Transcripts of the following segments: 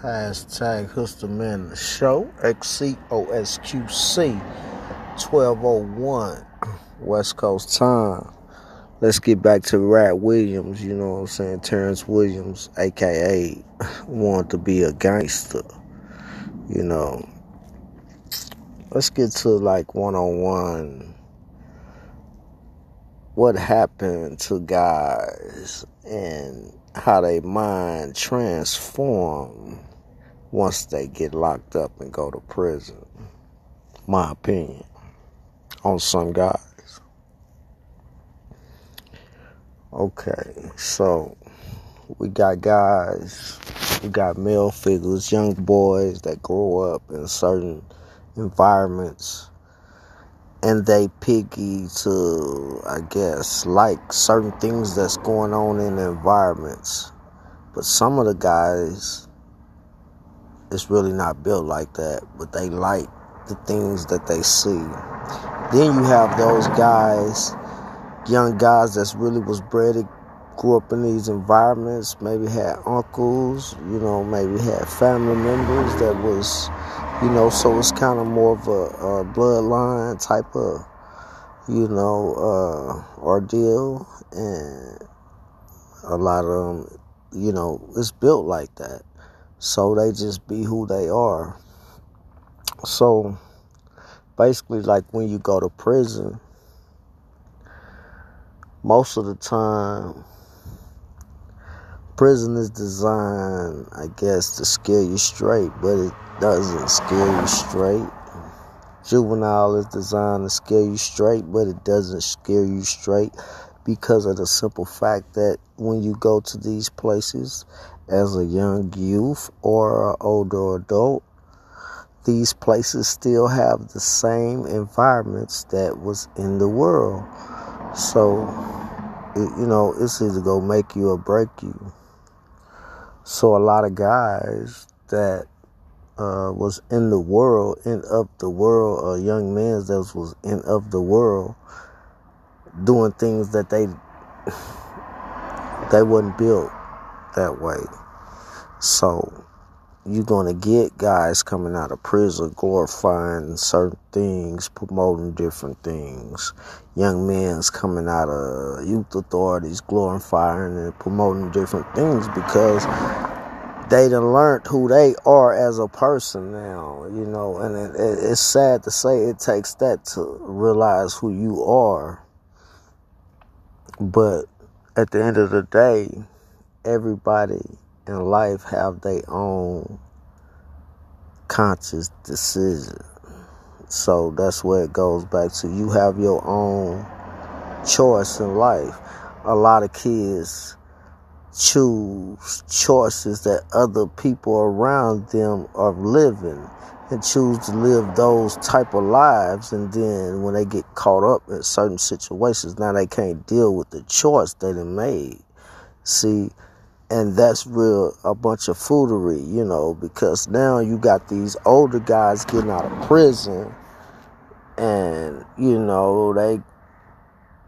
Hashtag Husterman Show. XCOSQC 1201 West Coast time. Let's get back to Rat Williams, you know what I'm saying? Terrance Williams, aka want to be a gangster. You know. Let's get to like one on one. What happened to guys and how they mind transform once they get locked up and go to prison. My opinion on some guys. Okay, so we got guys, we got male figures, young boys that grow up in certain environments and they piggy to, I guess, like certain things that's going on in the environments. But some of the guys, it's really not built like that, but they like the things that they see. Then you have those guys, young guys that's really was bred, grew up in these environments, maybe had uncles, you know, maybe had family members that was you know, so it's kind of more of a, a bloodline type of, you know, uh, ordeal, and a lot of them, you know, it's built like that. So they just be who they are. So basically, like when you go to prison, most of the time, prison is designed, I guess, to scare you straight, but it doesn't scare you straight. Juvenile is designed to scare you straight, but it doesn't scare you straight because of the simple fact that when you go to these places as a young youth or an older adult, these places still have the same environments that was in the world. So, you know, it's either go make you or break you. So a lot of guys that uh, was in the world, in of the world, or young men that was in of the world, doing things that they they wasn't built that way. So you're gonna get guys coming out of prison glorifying certain things, promoting different things. Young men's coming out of youth authorities glorifying and promoting different things because they done learned who they are as a person now, you know, and it, it, it's sad to say it takes that to realize who you are. But at the end of the day, everybody in life have their own conscious decision. So that's where it goes back to you have your own choice in life. A lot of kids choose choices that other people around them are living and choose to live those type of lives. And then when they get caught up in certain situations now they can't deal with the choice they made. See and that's real a bunch of foolery you know because now you got these older guys getting out of prison and you know they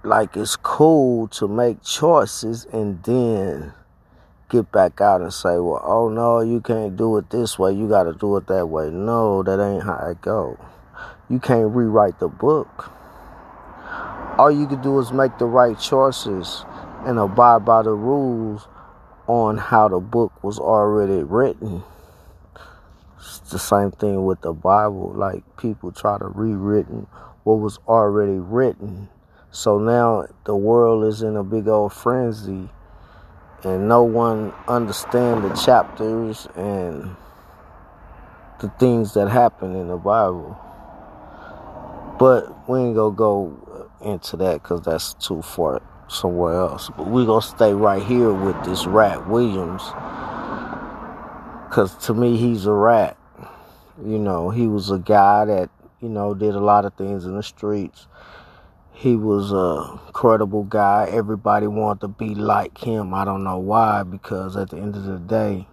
like it's cool to make choices and then get back out and say, well, oh no, you can't do it this way. You got to do it that way. No, that ain't how it go. You can't rewrite the book. All you can do is make the right choices and abide by the rules on how the book was already written. It's the same thing with the Bible. Like people try to rewritten what was already written so now the world is in a big old frenzy and no one understand the chapters and the things that happen in the Bible. But we ain't gonna go into that because that's too far somewhere else. But we gonna stay right here with this rat Williams because to me he's a rat. You know, he was a guy that you know did a lot of things in the streets he was a credible guy. Everybody wanted to be like him. I don't know why, because at the end of the day,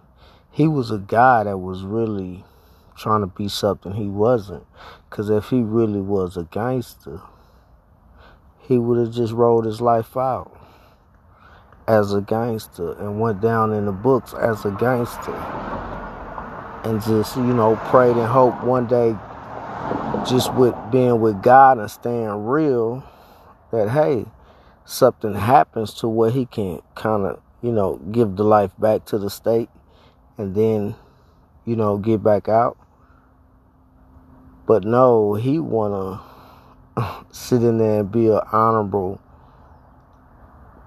he was a guy that was really trying to be something he wasn't. Because if he really was a gangster, he would have just rolled his life out as a gangster and went down in the books as a gangster. and just, you know, prayed and hoped one day, just with being with God and staying real, that hey, something happens to where he can kind of, you know, give the life back to the state and then, you know, get back out. But no, he wanna sit in there and be an honorable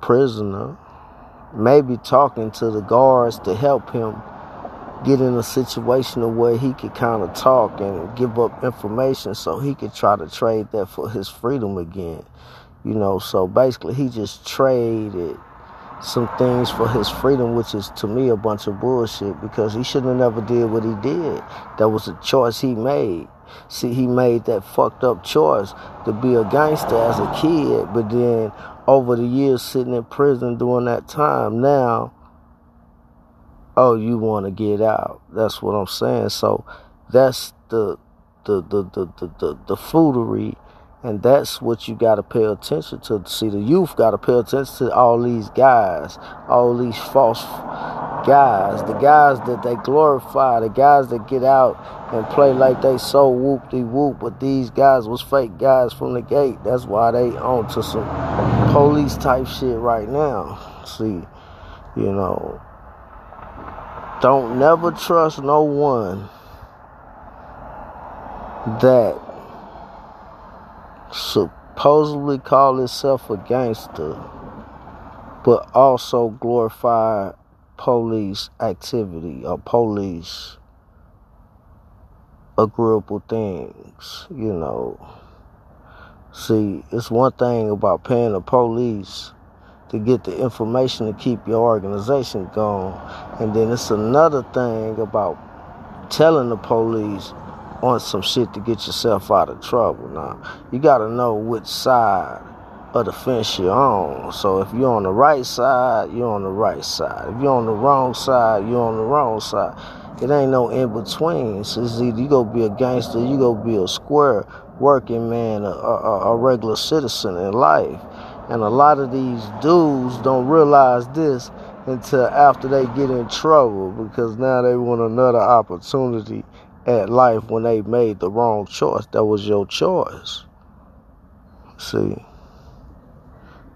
prisoner. Maybe talking to the guards to help him get in a situation where he could kind of talk and give up information so he could try to trade that for his freedom again. You know, so basically he just traded some things for his freedom, which is to me a bunch of bullshit because he shouldn't have never did what he did. That was a choice he made. See, he made that fucked up choice to be a gangster as a kid, but then over the years sitting in prison during that time, now, oh, you want to get out. That's what I'm saying. So that's the the the the the, the, the foolery and that's what you got to pay attention to. See, the youth got to pay attention to all these guys, all these false guys, the guys that they glorify, the guys that get out and play like they so whoop de whoop, but these guys was fake guys from the gate. That's why they on to some police type shit right now. See, you know, don't never trust no one that supposedly call itself a gangster, but also glorify police activity or police agreeable things, you know. See, it's one thing about paying the police to get the information to keep your organization going, and then it's another thing about telling the police on some shit to get yourself out of trouble. Now, you got to know which side of the fence you're on. So if you're on the right side, you're on the right side. If you're on the wrong side, you're on the wrong side. It ain't no in between. It's either you go be a gangster, you go be a square working man, a, a, a regular citizen in life. And a lot of these dudes don't realize this until after they get in trouble because now they want another opportunity at life when they made the wrong choice. That was your choice. See?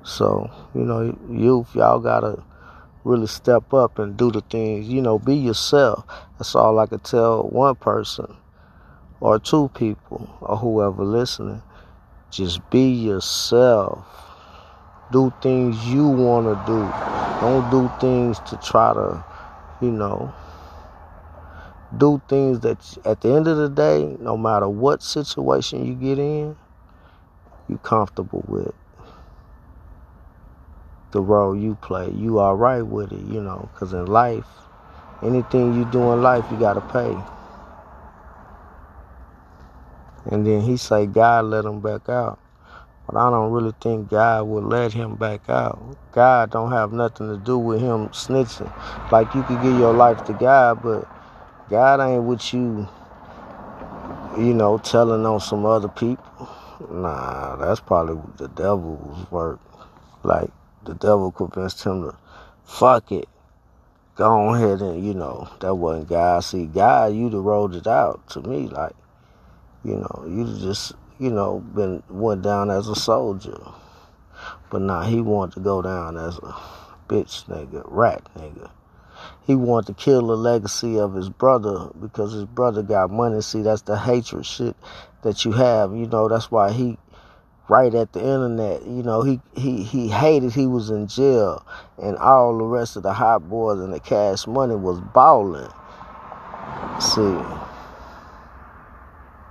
So, you know, youth, y'all gotta really step up and do the things, you know, be yourself. That's all I could tell one person or two people or whoever listening. Just be yourself. Do things you want to do. Don't do things to try to, you know, do things that at the end of the day, no matter what situation you get in, you comfortable with the role you play. You all right with it, you know, because in life, anything you do in life, you got to pay. And then he say God let him back out. But I don't really think God would let him back out. God don't have nothing to do with him snitching. Like you could give your life to God, but God ain't with you, you know, telling on some other people. Nah, that's probably the devil's work. Like the devil convinced him to fuck it. Go ahead and you know, that wasn't God. See, God, you'd have rolled it out to me, like, you know, you'd just, you know, been went down as a soldier. But nah, he wanted to go down as a bitch nigga, rat nigga he wanted to kill the legacy of his brother because his brother got money. See, that's the hatred shit that you have. You know, that's why he right at the internet, you know, he he he hated he was in jail and all the rest of the hot boys and the cash money was balling. See.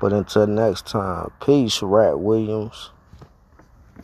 But until next time, peace, Rat Williams.